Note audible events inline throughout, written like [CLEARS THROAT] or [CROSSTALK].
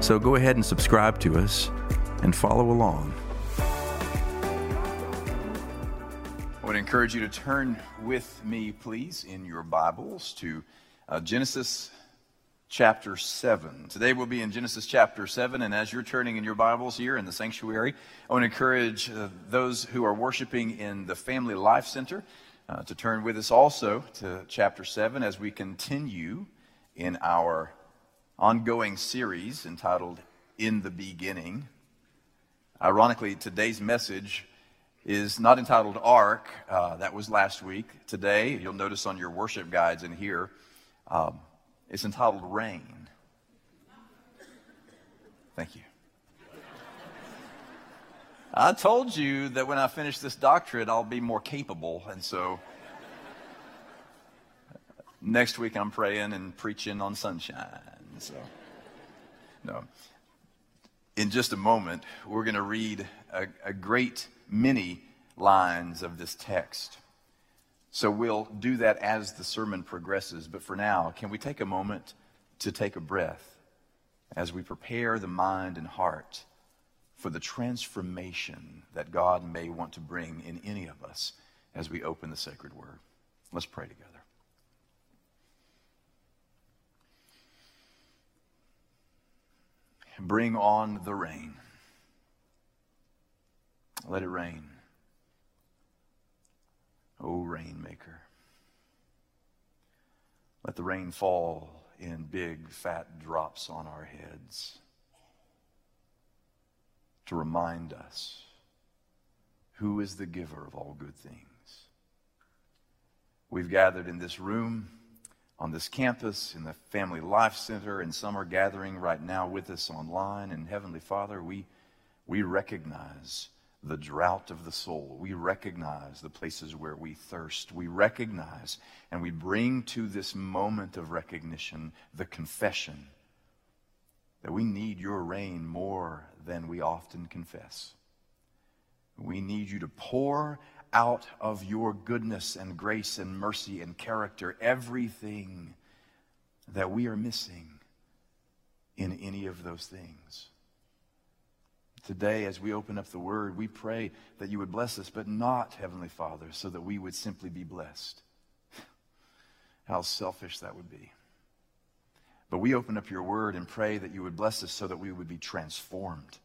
So go ahead and subscribe to us and follow along. I would encourage you to turn with me, please, in your Bibles to uh, Genesis chapter 7. Today we'll be in Genesis chapter 7, and as you're turning in your Bibles here in the sanctuary, I want to encourage uh, those who are worshiping in the Family Life Center uh, to turn with us also to chapter 7 as we continue in our ongoing series entitled In the Beginning. Ironically, today's message is not entitled Ark. Uh, that was last week. Today, you'll notice on your worship guides in here, um, it's entitled Rain. Thank you. I told you that when I finish this doctorate, I'll be more capable. And so next week I'm praying and preaching on sunshine. So, no. In just a moment, we're going to read a, a great many lines of this text. So we'll do that as the sermon progresses. But for now, can we take a moment to take a breath as we prepare the mind and heart for the transformation that God may want to bring in any of us as we open the sacred word? Let's pray together. Bring on the rain. Let it rain. O rainmaker. Let the rain fall in big, fat drops on our heads to remind us who is the giver of all good things. We've gathered in this room, on this campus, in the Family Life Center, and some are gathering right now with us online. And Heavenly Father, we, we recognize the drought of the soul. We recognize the places where we thirst. We recognize and we bring to this moment of recognition the confession that we need your rain more than we often confess. We need you to pour out of your goodness and grace and mercy and character everything that we are missing in any of those things. Today, as we open up the word, we pray that you would bless us, but not, Heavenly Father, so that we would simply be blessed. [LAUGHS] How selfish that would be. But we open up your word and pray that you would bless us so that we would be transformed,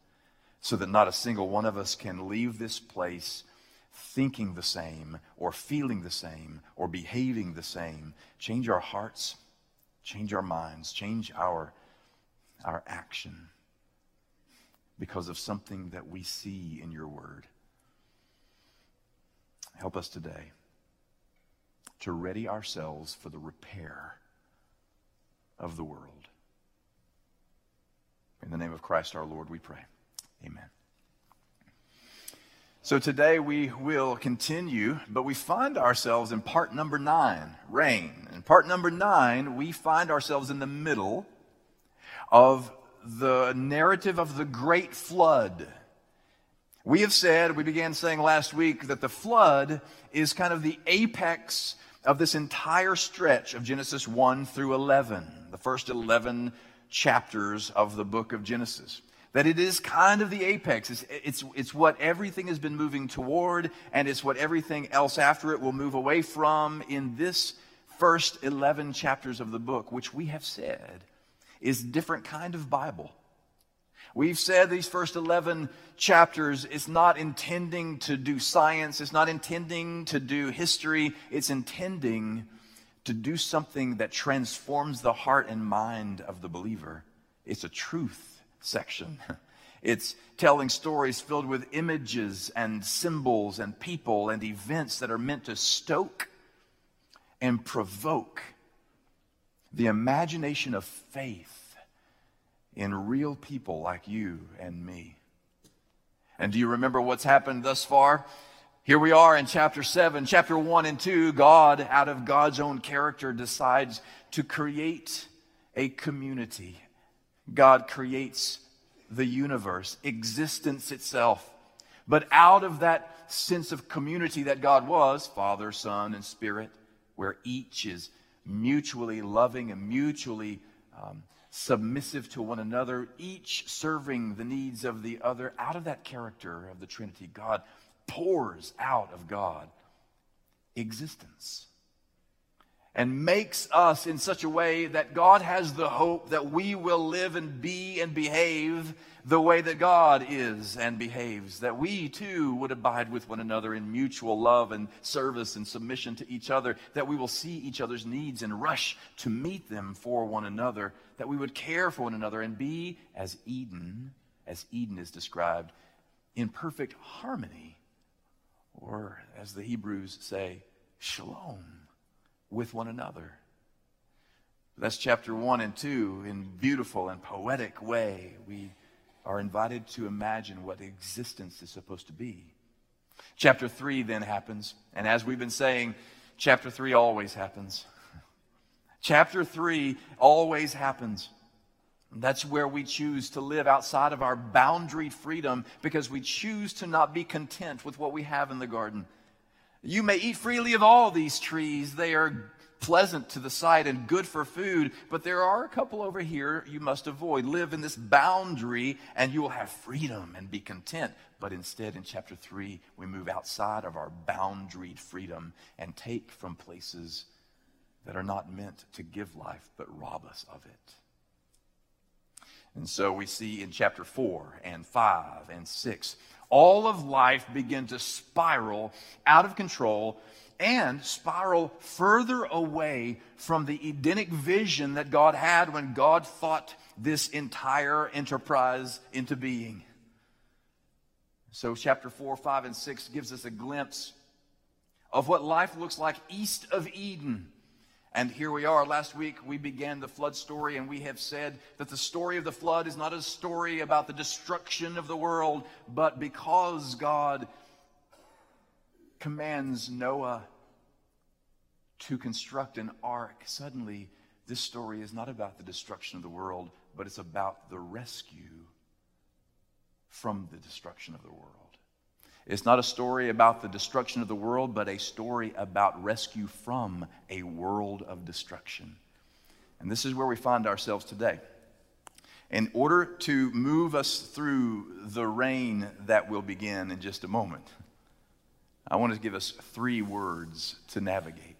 so that not a single one of us can leave this place thinking the same, or feeling the same, or behaving the same. Change our hearts, change our minds, change our, our action because of something that we see in your word. Help us today to ready ourselves for the repair of the world. In the name of Christ our Lord, we pray. Amen. So today we will continue, but we find ourselves in part number nine, rain. In part number nine, we find ourselves in the middle of the narrative of the great flood. We have said, we began saying last week, that the flood is kind of the apex of this entire stretch of Genesis 1 through 11, the first 11 chapters of the book of Genesis. That it is kind of the apex. It's, it's, it's what everything has been moving toward, and it's what everything else after it will move away from in this first 11 chapters of the book, which we have said is a different kind of Bible. We've said these first 11 chapters, it's not intending to do science, it's not intending to do history, it's intending to do something that transforms the heart and mind of the believer. It's a truth section. [LAUGHS] It's telling stories filled with images and symbols and people and events that are meant to stoke and provoke the imagination of faith in real people like you and me. And do you remember what's happened thus far? Here we are in chapter 7, chapter 1 and 2. God, out of God's own character, decides to create a community. God creates the universe, existence itself. But out of that sense of community that God was, Father, Son, and Spirit, where each is mutually loving and mutually um, submissive to one another, each serving the needs of the other, out of that character of the Trinity, God pours out of God existence and makes us in such a way that God has the hope that we will live and be and behave the way that God is and behaves, that we too would abide with one another in mutual love and service and submission to each other, that we will see each other's needs and rush to meet them for one another, that we would care for one another and be as Eden, as Eden is described, in perfect harmony or as the Hebrews say, shalom with one another. That's chapter one and two in beautiful and poetic way. We are invited to imagine what existence is supposed to be. Chapter three then happens, and as we've been saying, chapter three always happens. [LAUGHS] Chapter three always happens. That's where we choose to live outside of our boundary freedom because we choose to not be content with what we have in the garden. You may eat freely of all these trees. They are pleasant to the sight and good for food, but there are a couple over here you must avoid. Live in this boundary and you will have freedom and be content. But instead, in chapter 3, we move outside of our boundaried freedom and take from places that are not meant to give life but rob us of it. And so we see in chapter 4 and 5 and 6, all of life begin to spiral out of control and spiral further away from the Edenic vision that God had when God thought this entire enterprise into being. So, chapter 4, 5, and 6 gives us a glimpse of what life looks like east of Eden and here we are. Last week we began the flood story, and we have said that the story of the flood is not a story about the destruction of the world, but because God commands Noah to construct an ark, suddenly this story is not about the destruction of the world, but it's about the rescue from the destruction of the world. It's not a story about the destruction of the world, but a story about rescue from a world of destruction. And this is where we find ourselves today. In order to move us through the rain that will begin in just a moment, I want to give us three words to navigate.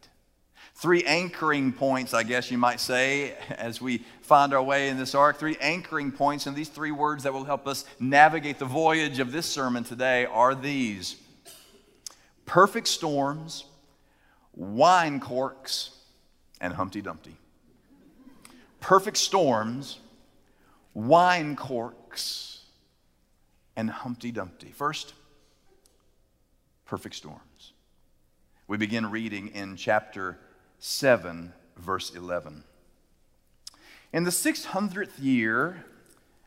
Three anchoring points, I guess you might say, as we find our way in this ark. Three anchoring points, and these three words that will help us navigate the voyage of this sermon today are these perfect storms, wine corks, and Humpty Dumpty. Perfect storms, wine corks, and Humpty Dumpty. First, perfect storms. We begin reading in chapter 7, verse 11. In the 600th year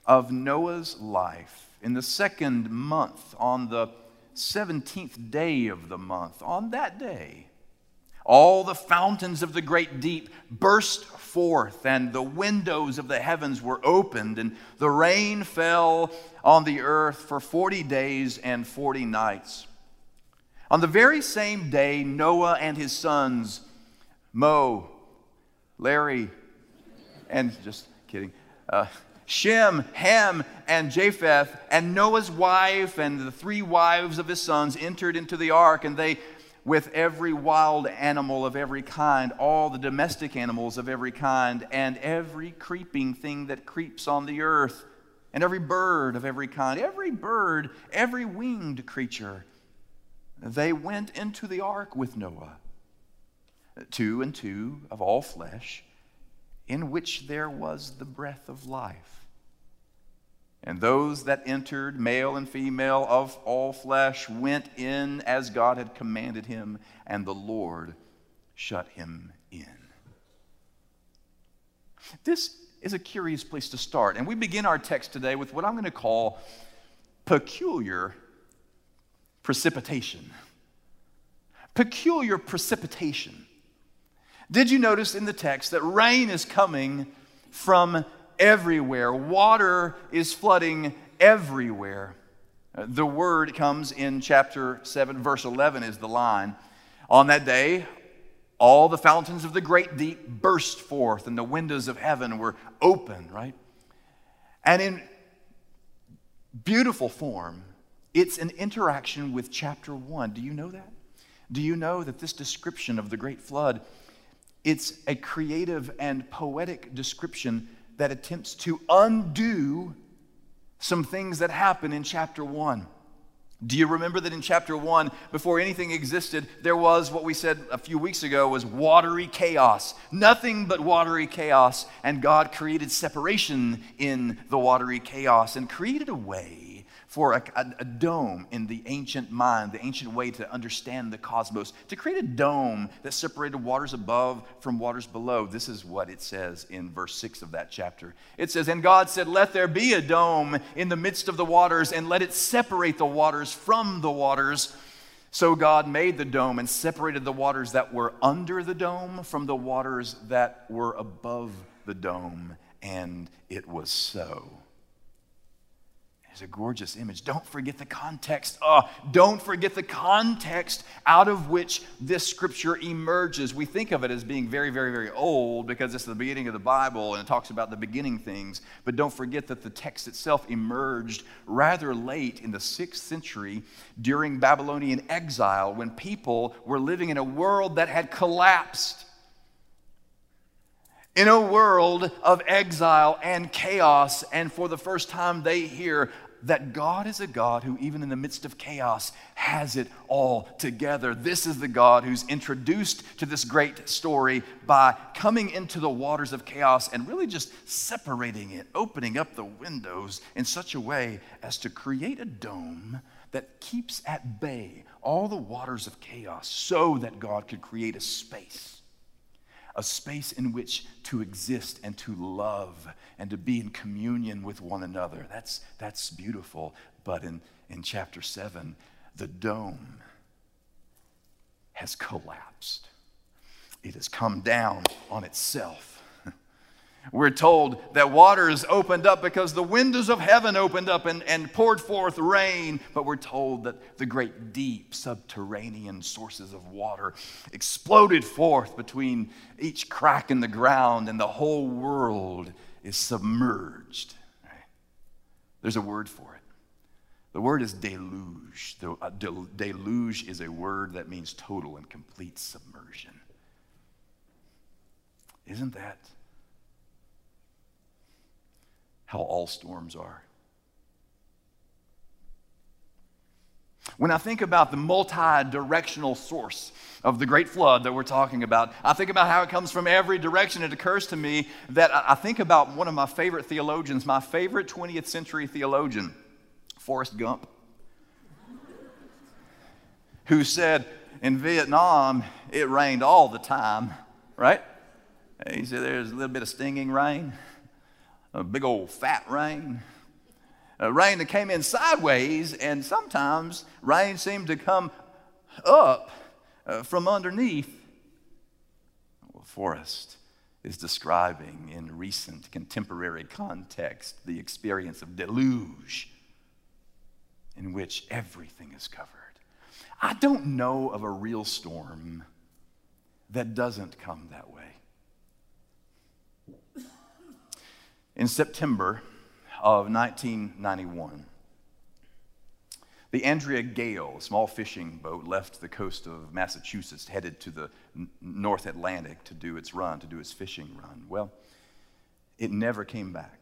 of Noah's life, in the second month, on the 17th day of the month, on that day, all the fountains of the great deep burst forth, and the windows of the heavens were opened, and the rain fell on the earth for 40 days and 40 nights. On the very same day, Noah and his sons Moe, Larry, and just kidding. Uh, Shem, Ham, and Japheth, and Noah's wife, and the three wives of his sons entered into the ark, and they, with every wild animal of every kind, all the domestic animals of every kind, and every creeping thing that creeps on the earth, and every bird of every kind, every bird, every winged creature, they went into the ark with Noah two and two of all flesh, in which there was the breath of life. And those that entered, male and female of all flesh, went in as God had commanded him, and the Lord shut him in. This is a curious place to start. And we begin our text today with what I'm going to call peculiar precipitation. Peculiar precipitation. Did you notice in the text that rain is coming from everywhere? Water is flooding everywhere. Uh, the word comes in chapter 7, verse 11 is the line. On that day, all the fountains of the great deep burst forth, and the windows of heaven were open, right? And in beautiful form, it's an interaction with chapter 1. Do you know that? Do you know that this description of the great flood it's a creative and poetic description that attempts to undo some things that happen in chapter 1. Do you remember that in chapter 1, before anything existed, there was what we said a few weeks ago was watery chaos. Nothing but watery chaos. And God created separation in the watery chaos and created a way for a, a, a, dome in the ancient mind, the ancient way to understand the cosmos, to create a dome that separated waters above from waters below. This is what it says in verse 6 of that chapter. It says, And God said, Let there be a dome in the midst of the waters, and let it separate the waters from the waters. So God made the dome and separated the waters that were under the dome from the waters that were above the dome. And it was so. It's a gorgeous image. Don't forget the context. Oh, don't forget the context out of which this scripture emerges. We think of it as being very, very, very old because it's the beginning of the Bible and it talks about the beginning things. But don't forget that the text itself emerged rather late in the sixth century during Babylonian exile when people were living in a world that had collapsed in a world of exile and chaos, and for the first time they hear that God is a God who, even in the midst of chaos, has it all together. This is the God who's introduced to this great story by coming into the waters of chaos and really just separating it, opening up the windows in such a way as to create a dome that keeps at bay all the waters of chaos so that God could create a space a space in which to exist and to love and to be in communion with one another. That's, that's beautiful. But in, in chapter 7, the dome has collapsed, it has come down on itself. We're told that waters opened up because the windows of heaven opened up and, and poured forth rain. But we're told that the great deep subterranean sources of water exploded forth between each crack in the ground, and the whole world is submerged. There's a word for it. The word is deluge. The, uh, deluge is a word that means total and complete submersion. Isn't that? How all storms are. When I think about the multi directional source of the great flood that we're talking about, I think about how it comes from every direction. It occurs to me that I think about one of my favorite theologians, my favorite 20th century theologian, Forrest Gump, [LAUGHS] who said, In Vietnam, it rained all the time, right? He said, There's a little bit of stinging rain a big old fat rain. A rain that came in sideways, and sometimes rain seemed to come up uh, from underneath. Well, Forrest is describing in recent contemporary context the experience of deluge in which everything is covered. I don't know of a real storm that doesn't come that way. In September of 1991, the Andrea Gail, a small fishing boat, left the coast of Massachusetts, headed to the North Atlantic to do its run, to do its fishing run. Well, it never came back.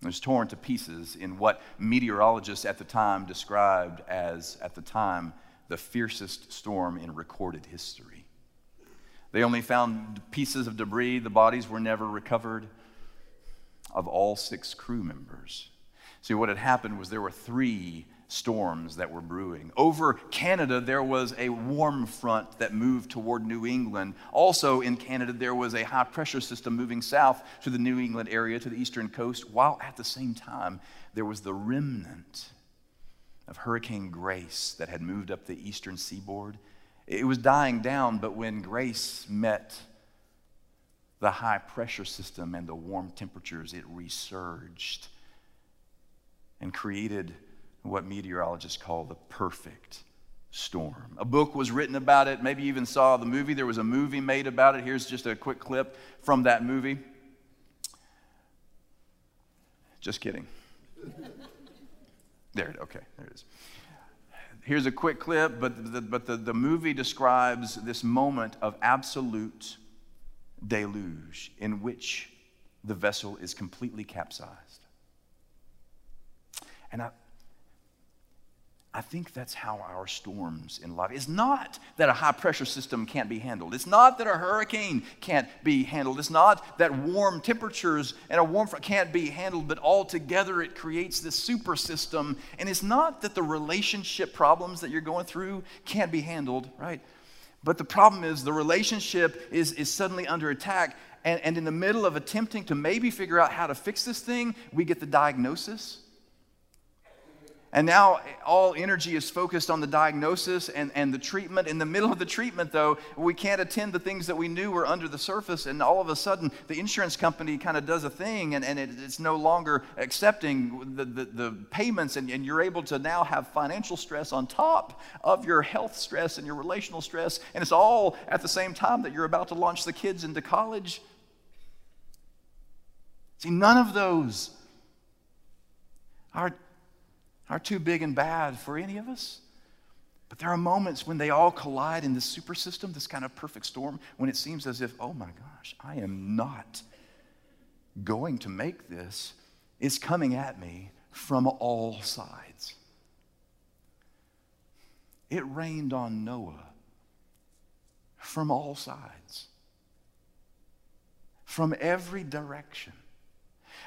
It was torn to pieces in what meteorologists at the time described as, at the time, the fiercest storm in recorded history. They only found pieces of debris, the bodies were never recovered of all six crew members. See, what had happened was there were three storms that were brewing. Over Canada, there was a warm front that moved toward New England. Also in Canada, there was a high pressure system moving south to the New England area, to the eastern coast, while at the same time, there was the remnant of Hurricane Grace that had moved up the eastern seaboard. It was dying down, but when Grace met the high pressure system and the warm temperatures, it resurged and created what meteorologists call the perfect storm. A book was written about it. Maybe you even saw the movie. There was a movie made about it. Here's just a quick clip from that movie. Just kidding. there, okay, there it is. Here's a quick clip, but, the, but the, the movie describes this moment of absolute deluge in which the vessel is completely capsized. And I, I think that's how our storms in life. It's not that a high pressure system can't be handled. It's not that a hurricane can't be handled. It's not that warm temperatures and a warm front can't be handled, but altogether it creates this super system. And it's not that the relationship problems that you're going through can't be handled, right? But the problem is the relationship is, is suddenly under attack. And, and in the middle of attempting to maybe figure out how to fix this thing, we get the diagnosis and now all energy is focused on the diagnosis and, and the treatment. In the middle of the treatment, though, we can't attend the things that we knew were under the surface. And all of a sudden, the insurance company kind of does a thing and, and it, it's no longer accepting the, the, the payments. And, and you're able to now have financial stress on top of your health stress and your relational stress. And it's all at the same time that you're about to launch the kids into college. See, none of those are are too big and bad for any of us. But there are moments when they all collide in this super system, this kind of perfect storm, when it seems as if, oh my gosh, I am not going to make this. It's coming at me from all sides. It rained on Noah from all sides, from every direction.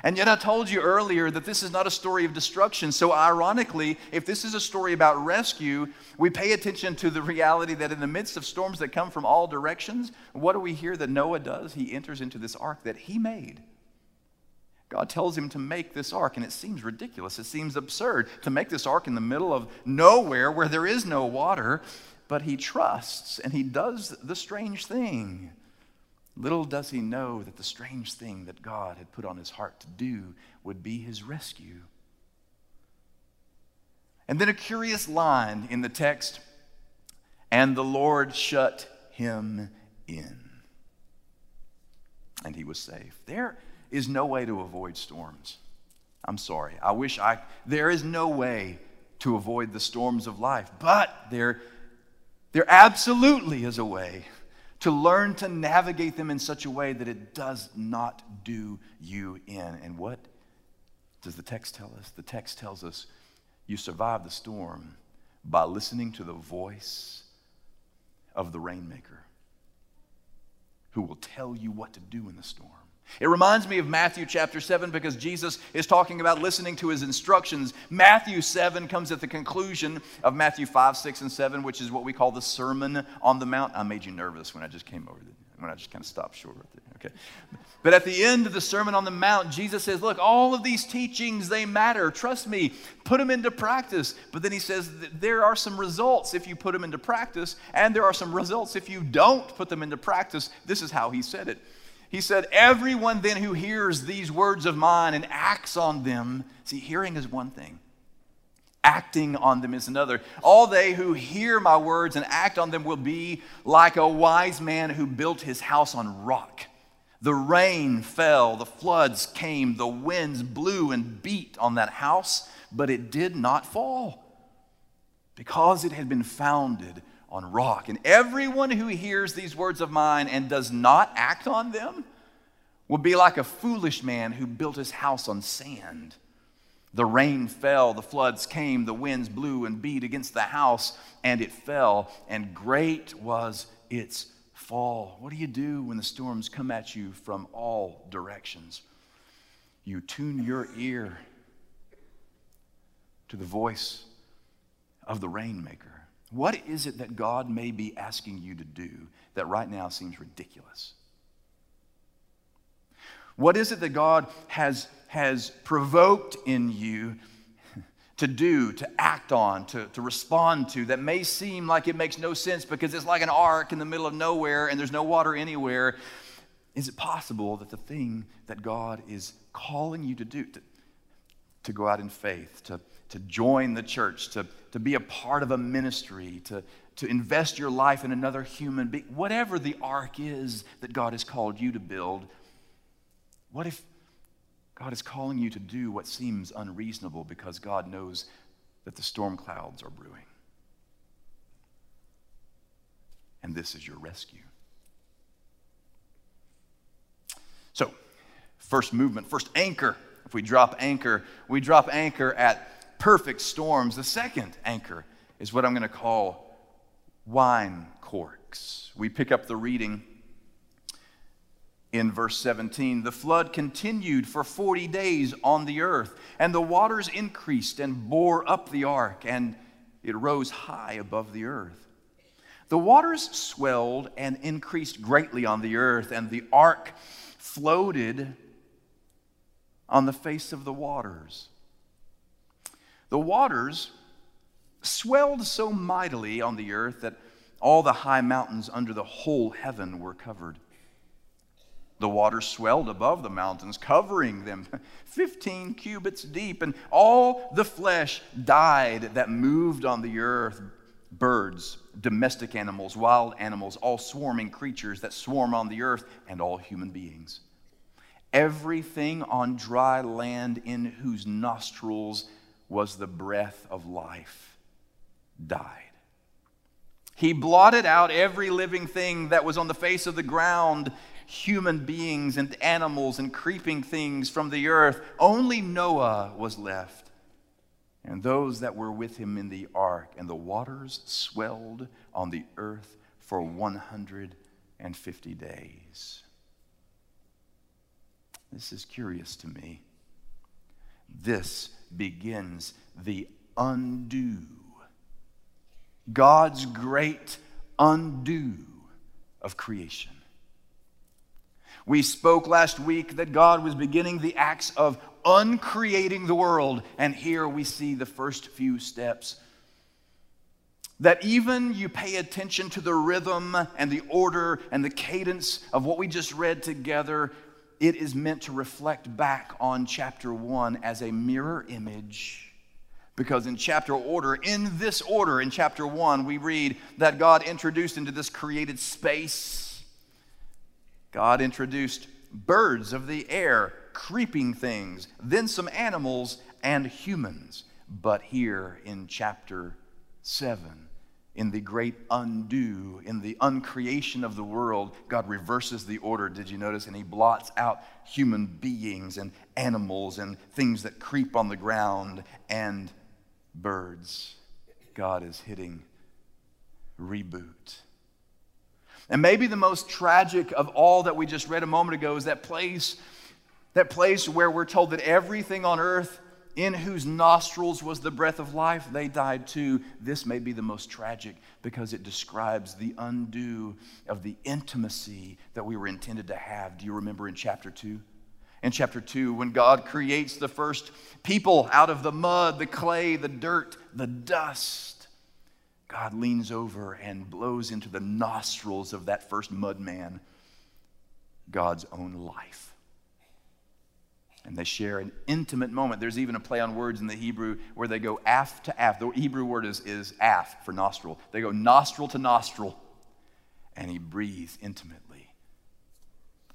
And yet, I told you earlier that this is not a story of destruction. So, ironically, if this is a story about rescue, we pay attention to the reality that in the midst of storms that come from all directions, what do we hear that Noah does? He enters into this ark that he made. God tells him to make this ark, and it seems ridiculous. It seems absurd to make this ark in the middle of nowhere where there is no water, but he trusts and he does the strange thing. Little does he know that the strange thing that God had put on his heart to do would be his rescue. And then a curious line in the text and the Lord shut him in. And he was safe. There is no way to avoid storms. I'm sorry. I wish I, there is no way to avoid the storms of life, but there, there absolutely is a way to learn to navigate them in such a way that it does not do you in. And what does the text tell us? The text tells us you survive the storm by listening to the voice of the rainmaker who will tell you what to do in the storm. It reminds me of Matthew chapter 7 because Jesus is talking about listening to his instructions. Matthew 7 comes at the conclusion of Matthew 5, 6, and 7, which is what we call the Sermon on the Mount. I made you nervous when I just came over, when I just kind of stopped short right there. Okay. But at the end of the Sermon on the Mount, Jesus says, Look, all of these teachings, they matter. Trust me, put them into practice. But then he says, There are some results if you put them into practice, and there are some results if you don't put them into practice. This is how he said it. He said, Everyone then who hears these words of mine and acts on them, see, hearing is one thing, acting on them is another. All they who hear my words and act on them will be like a wise man who built his house on rock. The rain fell, the floods came, the winds blew and beat on that house, but it did not fall because it had been founded on rock. And everyone who hears these words of mine and does not act on them will be like a foolish man who built his house on sand. The rain fell, the floods came, the winds blew and beat against the house, and it fell, and great was its fall. What do you do when the storms come at you from all directions? You tune your ear to the voice of the rainmaker. What is it that God may be asking you to do that right now seems ridiculous? What is it that God has, has provoked in you [LAUGHS] to do, to act on, to, to respond to that may seem like it makes no sense because it's like an ark in the middle of nowhere and there's no water anywhere? Is it possible that the thing that God is calling you to do, to, to go out in faith, to, to join the church, to, to be a part of a ministry, to, to invest your life in another human being, whatever the ark is that God has called you to build, what if God is calling you to do what seems unreasonable because God knows that the storm clouds are brewing? And this is your rescue. So, first movement, first anchor. If we drop anchor, we drop anchor at perfect storms. The second anchor is what I'm going to call wine corks. We pick up the reading in verse 17 the flood continued for 40 days on the earth, and the waters increased and bore up the ark, and it rose high above the earth. The waters swelled and increased greatly on the earth, and the ark floated on the face of the waters. The waters swelled so mightily on the earth that all the high mountains under the whole heaven were covered. The water swelled above the mountains, covering them [LAUGHS] 15 cubits deep, and all the flesh died that moved on the earth birds, domestic animals, wild animals, all swarming creatures that swarm on the earth, and all human beings. Everything on dry land in whose nostrils was the breath of life died. He blotted out every living thing that was on the face of the ground human beings and animals and creeping things from the earth. Only Noah was left, and those that were with him in the ark, and the waters swelled on the earth for 150 days. This is curious to me. This begins the undo. God's great undo of creation. We spoke last week that God was beginning the acts of uncreating the world, and here we see the first few steps. That even you pay attention to the rhythm and the order and the cadence of what we just read together, it is meant to reflect back on chapter one as a mirror image. Because in chapter order, in this order, in chapter one, we read that God introduced into this created space God introduced birds of the air, creeping things, then some animals and humans. But here in chapter 7, in the great undo, in the uncreation of the world, God reverses the order. Did you notice? And He blots out human beings and animals and things that creep on the ground and birds. God is hitting reboot. And maybe the most tragic of all that we just read a moment ago is that place, that place where we're told that everything on earth in whose nostrils was the breath of life, they died too. This may be the most tragic because it describes the undo of the intimacy that we were intended to have. Do you remember in chapter 2? In chapter 2, when God creates the first people out of the mud, the clay, the dirt, the dust, God leans over and blows into the nostrils of that first mud man God's own life. And they share an intimate moment. There's even a play on words in the Hebrew where they go af to af. The Hebrew word is, is af for nostril. They go nostril to nostril. And he breathes intimately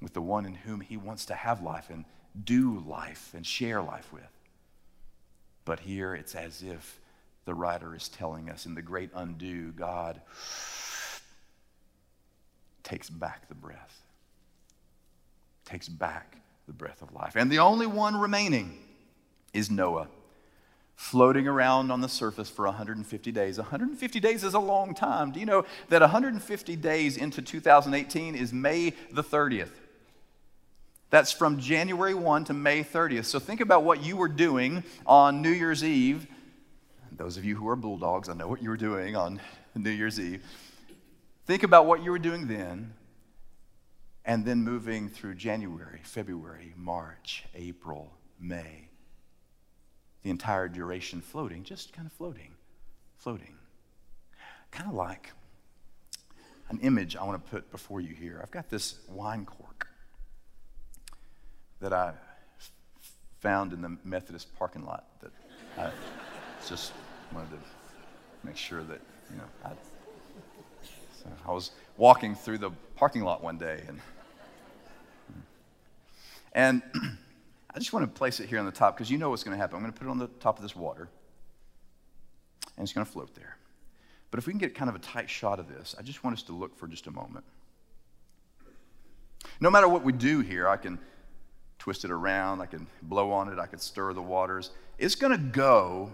with the one in whom he wants to have life and do life and share life with. But here it's as if the writer is telling us in the great undo, God takes back the breath, takes back the breath of life. And the only one remaining is Noah, floating around on the surface for 150 days. 150 days is a long time. Do you know that 150 days into 2018 is May the 30th? That's from January 1 to May 30th. So think about what you were doing on New Year's Eve those of you who are bulldogs, I know what you were doing on New Year's Eve. Think about what you were doing then, and then moving through January, February, March, April, May. The entire duration floating, just kind of floating, floating. Kind of like an image I want to put before you here. I've got this wine cork that I found in the Methodist parking lot that I just wanted to make sure that, you know, I, so I was walking through the parking lot one day and and [CLEARS THROAT] I just want to place it here on the top because you know what's going to happen. I'm going to put it on the top of this water and it's going to float there. But if we can get kind of a tight shot of this, I just want us to look for just a moment. No matter what we do here, I can twist it around, I can blow on it, I can stir the waters. It's going to go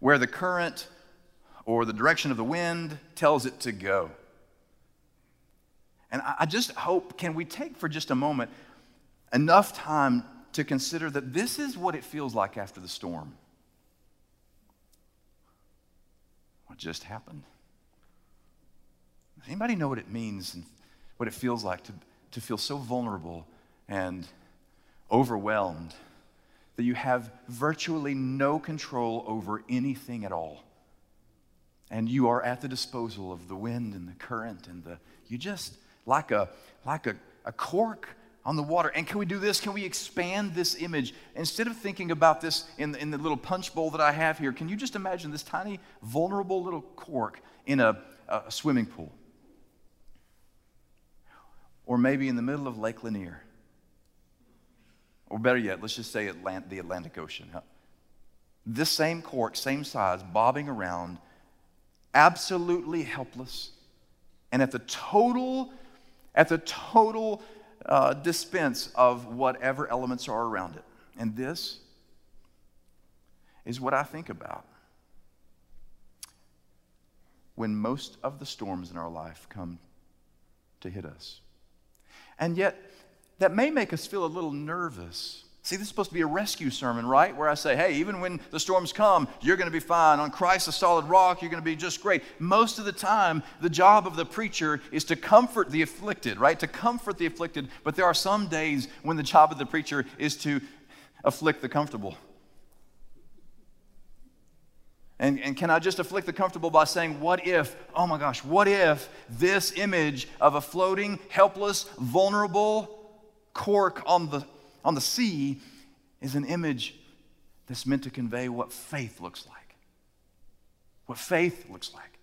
where the current or the direction of the wind tells it to go. And I just hope, can we take for just a moment enough time to consider that this is what it feels like after the storm? What just happened? Does anybody know what it means and what it feels like to, to feel so vulnerable and overwhelmed that you have virtually no control over anything at all. And you are at the disposal of the wind and the current and the, you just, like a, like a, a cork on the water. And can we do this? Can we expand this image? Instead of thinking about this in, in the little punch bowl that I have here, can you just imagine this tiny, vulnerable little cork in a, a swimming pool? Or maybe in the middle of Lake Lanier or better yet, let's just say Atlant- the Atlantic Ocean. This same cork, same size, bobbing around, absolutely helpless, and at the total, at the total uh, dispense of whatever elements are around it. And this is what I think about when most of the storms in our life come to hit us. And yet, that may make us feel a little nervous. See, this is supposed to be a rescue sermon, right? Where I say, hey, even when the storms come, you're going to be fine. On Christ, a solid rock, you're going to be just great. Most of the time, the job of the preacher is to comfort the afflicted, right? To comfort the afflicted. But there are some days when the job of the preacher is to afflict the comfortable. And, and can I just afflict the comfortable by saying, what if, oh my gosh, what if this image of a floating, helpless, vulnerable, cork on the, on the sea is an image that's meant to convey what faith looks like. What faith looks like.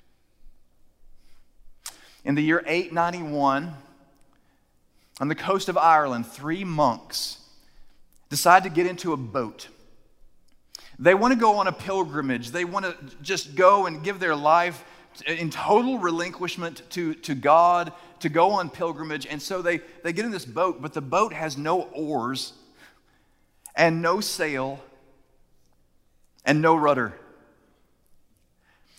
In the year 891, on the coast of Ireland, three monks decide to get into a boat. They want to go on a pilgrimage. They want to just go and give their life in total relinquishment to, to God to go on pilgrimage. And so they, they get in this boat, but the boat has no oars and no sail and no rudder.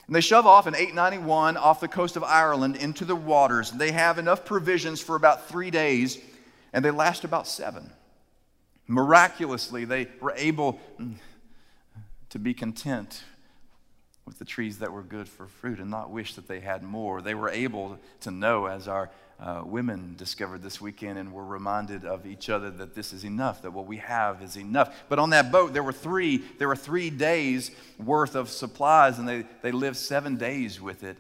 And they shove off in 891 off the coast of Ireland into the waters. And They have enough provisions for about three days, and they last about seven. Miraculously, they were able mm, to be content with the trees that were good for fruit and not wish that they had more. They were able to know, as our uh, women discovered this weekend, and were reminded of each other that this is enough, that what we have is enough. But on that boat, there were three, there were three days worth of supplies, and they, they lived seven days with it.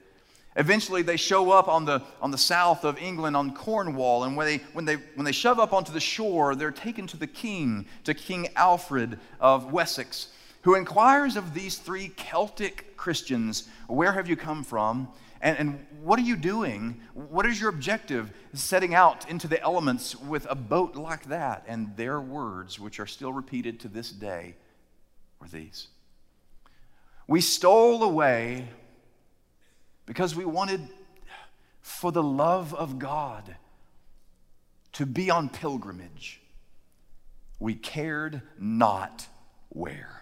Eventually, they show up on the, on the south of England on Cornwall, and when they, when, they, when they shove up onto the shore, they're taken to the king, to King Alfred of Wessex who inquires of these three Celtic Christians, Where have you come from? And, and, what are you doing? What is your objective setting out into the elements with a boat like that? And their words, which are still repeated to this day, were these We stole away because we wanted, for the love of God, to be on pilgrimage. We cared not where.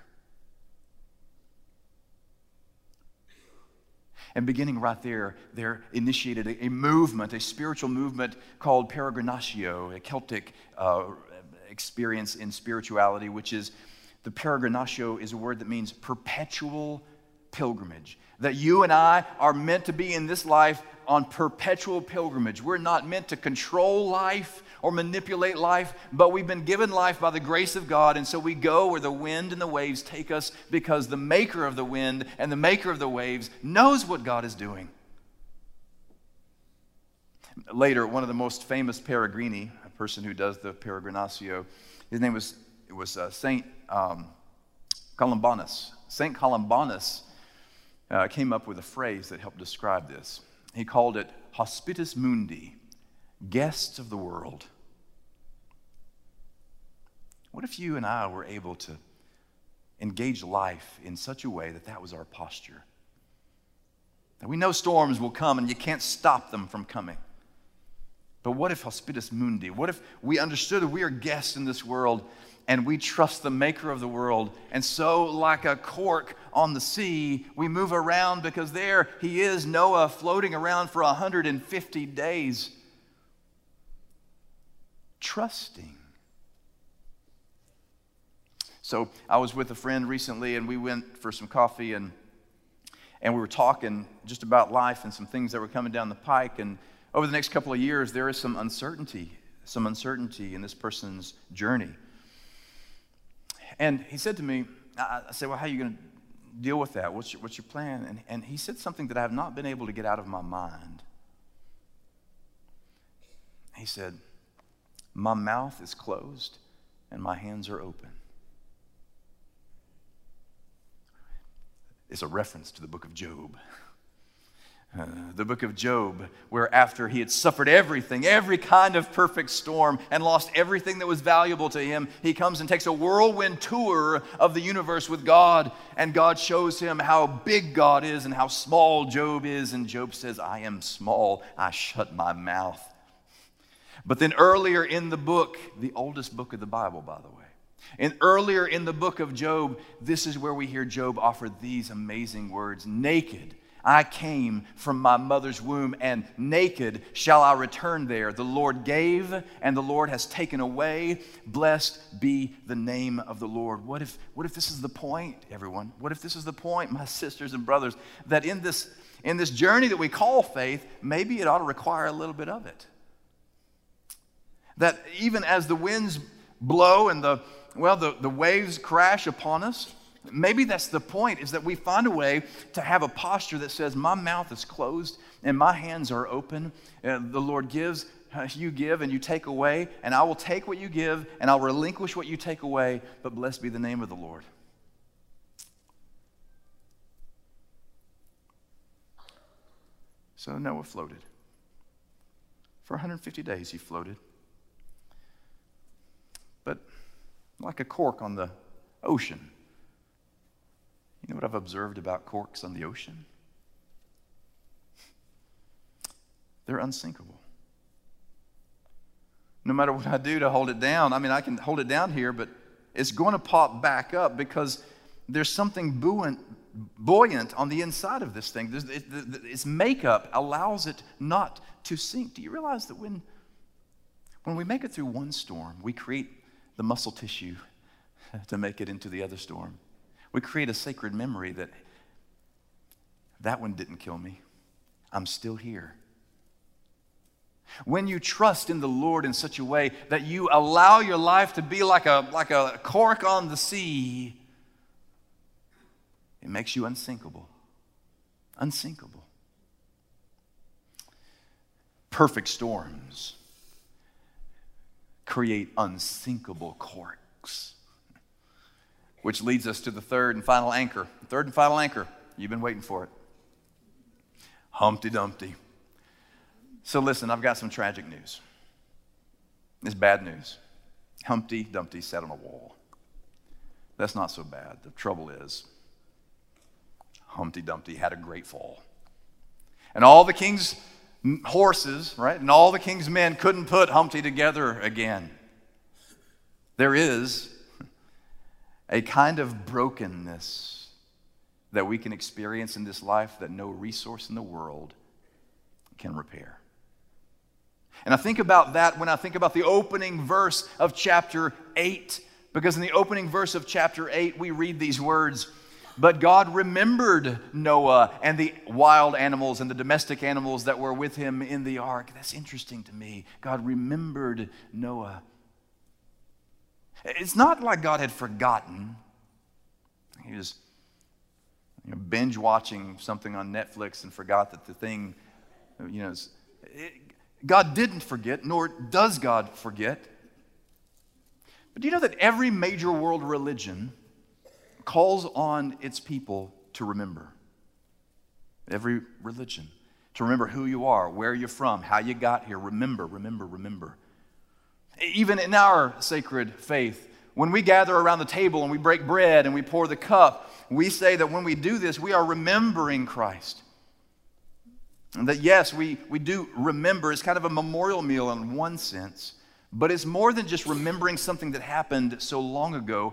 And beginning right there, they're initiated a, a movement, a spiritual movement called peregrinatio, a Celtic uh, experience in spirituality, which is the peregrinatio is a word that means perpetual pilgrimage. That you and I are meant to be in this life on perpetual pilgrimage. We're not meant to control life or manipulate life, but we've been given life by the grace of God, and so we go where the wind and the waves take us because the maker of the wind and the maker of the waves knows what God is doing. Later, one of the most famous Peregrini, a person who does the Peregrinatio, his name was, it was uh, Saint um, Columbanus. Saint Columbanus uh, came up with a phrase that helped describe this. He called it hospitus mundi, guests of the world. What if you and I were able to engage life in such a way that that was our posture? We know storms will come and you can't stop them from coming. But what if hospitus mundi? What if we understood that we are guests in this world and we trust the maker of the world? And so, like a cork on the sea, we move around because there he is, Noah, floating around for 150 days, trusting. So, I was with a friend recently and we went for some coffee and and we were talking just about life and some things that were coming down the pike and over the next couple of years, there is some uncertainty, some uncertainty in this person's journey. And he said to me, I, said, Well, how are you going to deal with that? What's your, what's your plan? And, and he said something that I have not been able to get out of my mind. He said, My mouth is closed and my hands are open. It's a reference to the book of Job. Uh, the book of Job, where after he had suffered everything, every kind of perfect storm, and lost everything that was valuable to him, he comes and takes a whirlwind tour of the universe with God, and God shows him how big God is and how small Job is. And Job says, I am small, I shut my mouth. But then earlier in the book, the oldest book of the Bible, by the way, and earlier in the book of Job, this is where we hear Job offer these amazing words Naked I came from my mother's womb, and naked shall I return there. The Lord gave, and the Lord has taken away. Blessed be the name of the Lord. What if, what if this is the point, everyone? What if this is the point, my [LAUGHS] sisters and brothers, that in this, in this journey that we call faith, maybe it ought to require a little bit of it? That even as the winds blow and the, well, the, the waves crash upon us, Maybe that's the point, is that we find a way to have a posture that says, My mouth is closed and my hands are open. Uh, the Lord gives, uh, you give, and you take away, and I will take what you give, and I'll relinquish what you take away, but blessed be the name of the Lord. So Noah floated. For 150 days, he floated. But like a cork on the ocean, you know what I've observed about corks on the ocean? They're unsinkable. No matter what I do to hold it down, I mean, I can hold it down here, but it's going to pop back up because there's something buoyant, buoyant on the inside of this thing. It, its makeup allows it not to sink. Do you realize that when, when we make it through one storm, we create the muscle tissue [LAUGHS] to make it into the other storm? We create a sacred memory that that one didn't kill me. I'm still here. When you trust in the Lord in such a way that you allow your life to be like a, like a cork on the sea, it makes you unsinkable. Unsinkable. Perfect storms create unsinkable corks. Which leads us to the third and final anchor. third and final anchor. You've been waiting for it. Humpty Dumpty. So listen, I've got some tragic news. It's bad news. Humpty Dumpty sat on a wall. That's not so bad. The trouble is, Humpty Dumpty had a great fall. And all the king's horses, right, and all the king's men couldn't put Humpty together again. There is a kind of brokenness that we can experience in this life that no resource in the world can repair. And I think about that when I think about the opening verse of chapter 8, because in the opening verse of chapter 8, we read these words But God remembered Noah and the wild animals and the domestic animals that were with him in the ark. That's interesting to me. God remembered Noah. It's not like God had forgotten. He was you know, binge watching something on Netflix and forgot that the thing, you know, it, God didn't forget, nor does God forget. But do you know that every major world religion calls on its people to remember? Every religion. To remember who you are, where you're from, how you got here. Remember, remember, remember. Even in our sacred faith, when we gather around the table and we break bread and we pour the cup, we say that when we do this, we are remembering Christ. And that, yes, we, we do remember. It's kind of a memorial meal in one sense, but it's more than just remembering something that happened so long ago.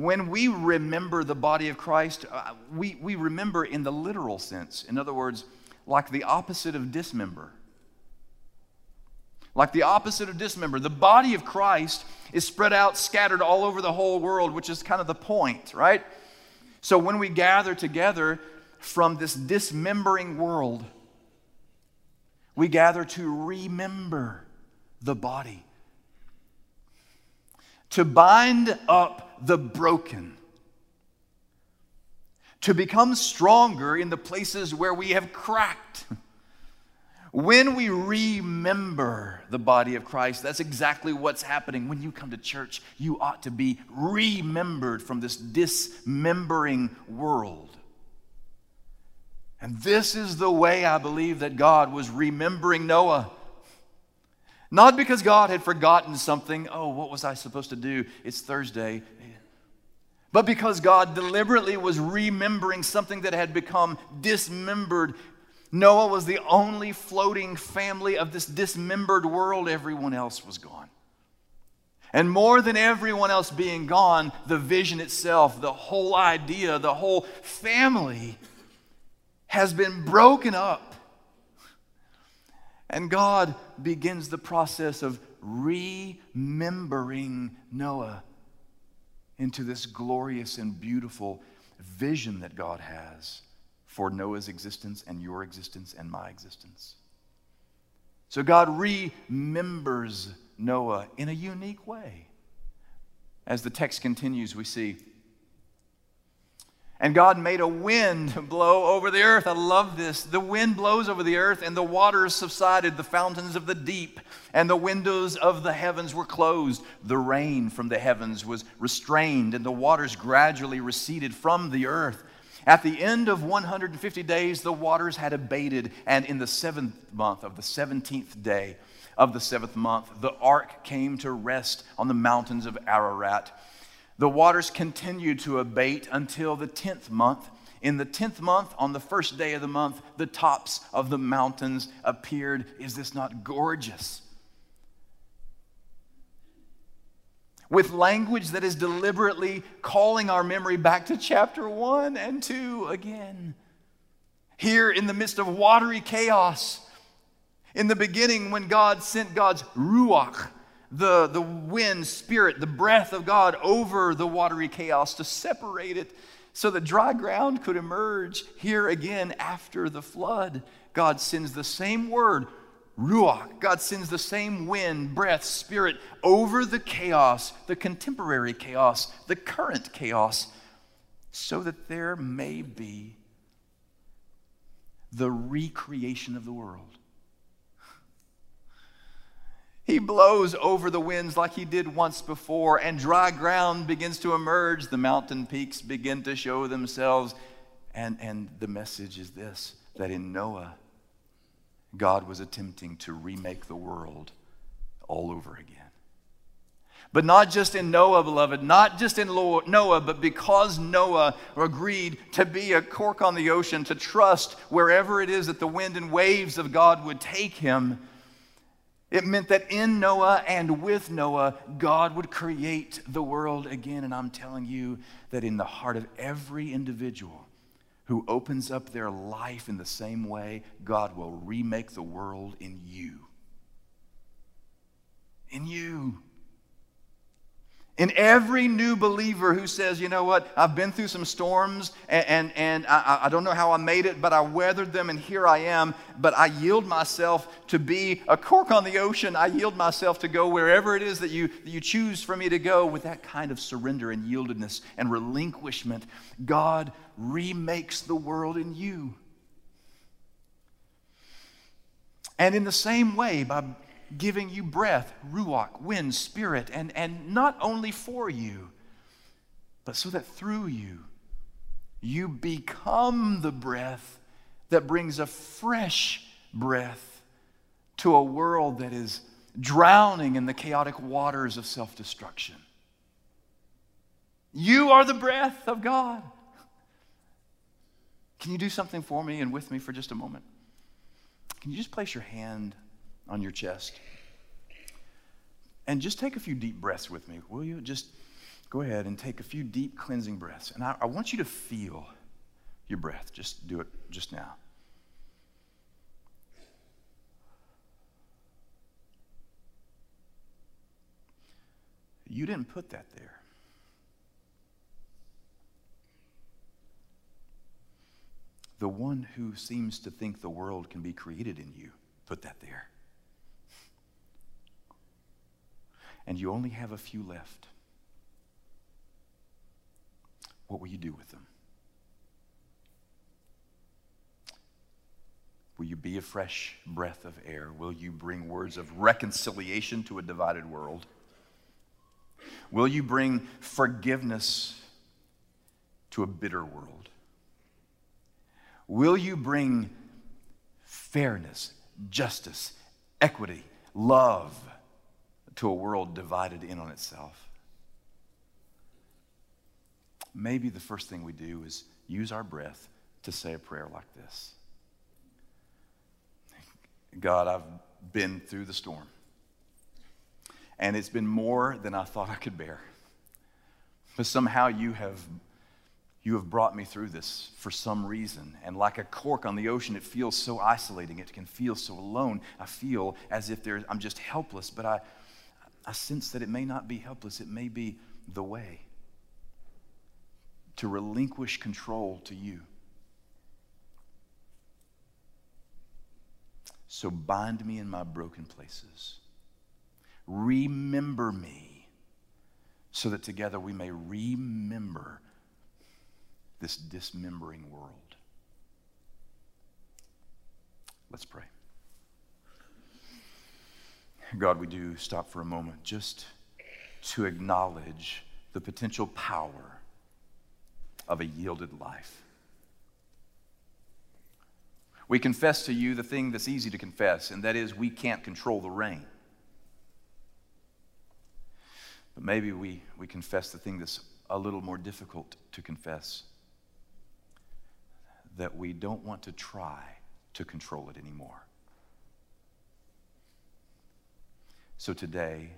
When we remember the body of Christ, uh, we, we remember in the literal sense. In other words, like the opposite of dismember. Like the opposite of dismember. The body of Christ is spread out, scattered all over the whole world, which is kind of the point, right? So when we gather together from this dismembering world, we gather to remember the body, to bind up the broken, to become stronger in the places where we have cracked. When we remember the body of Christ, that's exactly what's happening. When you come to church, you ought to be remembered from this dismembering world. And this is the way I believe that God was remembering Noah. Not because God had forgotten something, oh, what was I supposed to do? It's Thursday. But because God deliberately was remembering something that had become dismembered Noah was the only floating family of this dismembered world. Everyone else was gone. And more than everyone else being gone, the vision itself, the whole idea, the whole family has been broken up. And God begins the process of remembering Noah into this glorious and beautiful vision that God has for Noah's existence and your existence and my existence. So God remembers Noah in a unique way. As the text continues, we see, and God made a wind blow over the earth. I love this. The wind blows over the earth, and the waters subsided, the fountains of the deep, and the windows of the heavens were closed. The rain from the heavens was restrained, and the waters gradually receded from the earth. At the end of 150 days, the waters had abated, and in the seventh month of the 17th day of the seventh month, the ark came to rest on the mountains of Ararat. The waters continued to abate until the 10th month. In the 10th month, on the first day of the month, the tops of the mountains appeared. Is this not gorgeous? with language that is deliberately calling our memory back to chapter 1 and 2 again. Here in the midst of watery chaos, in the beginning, when God sent God's ruach, the, the wind, spirit, the breath of God over the watery chaos to separate it so that dry ground could emerge. Here again, after the flood, God sends the same word, Ruach. God sends the same wind, breath, spirit over the chaos, the contemporary chaos, the current chaos, so that there may be the recreation of the world. He blows over the winds like he did once before, and dry ground begins to emerge. The mountain peaks begin to show themselves. And, and the message is this that in Noah, God was attempting to remake the world all over again. But not just in Noah, beloved, not just in Noah, but because Noah agreed to be a cork on the ocean, to trust wherever it is that the wind and waves of God would take him, it meant that in Noah and with Noah, God would create the world again. And I'm telling you that in the heart of every individual, who opens up their life in the same way, God will remake the world in you. In you. In every new believer who says, you know what, I've been through some storms and, and, and I, I, don't know how I made it, but I weathered them and here I am. But I yield myself to be a cork on the ocean. I yield myself to go wherever it is that you, that you choose for me to go with that kind of surrender and yieldedness and relinquishment. God remakes the world in you. And in the same way, by giving you breath, ruach, wind, spirit, and, and not only for you, but so that through you, you become the breath that brings a fresh breath to a world that is drowning in the chaotic waters of self destruction. You are the breath of God. Can you do something for me and with me for just a moment? Can you just place your hand on your chest. And just take a few deep breaths with me, will you? Just go ahead and take a few deep cleansing breaths. And I, I want you to feel your breath. Just do it just now. You didn't put that there. The one who seems to think the world can be created in you put that there. And you only have a few left, what will you do with them? Will you be a fresh breath of air? Will you bring words of reconciliation to a divided world? Will you bring forgiveness to a bitter world? Will you bring fairness, justice, equity, love, to a world divided in on itself. Maybe the first thing we do is use our breath to say a prayer like this God, I've been through the storm, and it's been more than I thought I could bear. But somehow you have you have brought me through this for some reason. And like a cork on the ocean, it feels so isolating. It can feel so alone. I feel as if I'm just helpless, but I, I sense that it may not be helpless, it may be the way to relinquish control to you. So bind me in my broken places. Remember me so that together we may remember this dismembering world. Let's pray. God, we do stop for a moment just to acknowledge the potential power of a yielded life. We confess to you the thing that's easy to confess, and that is we can't control the rain. But maybe we, we confess the thing that's a little more difficult to confess that we don't want to try to control it anymore. So today,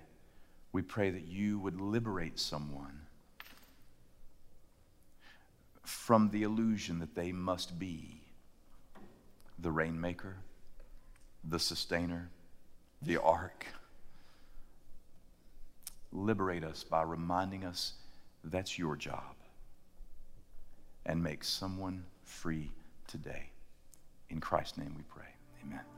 we pray that you would liberate someone from the illusion that they must be the rainmaker, the sustainer, the ark. Liberate us by reminding us that's your job and make someone free today. In Christ's name we pray. Amen.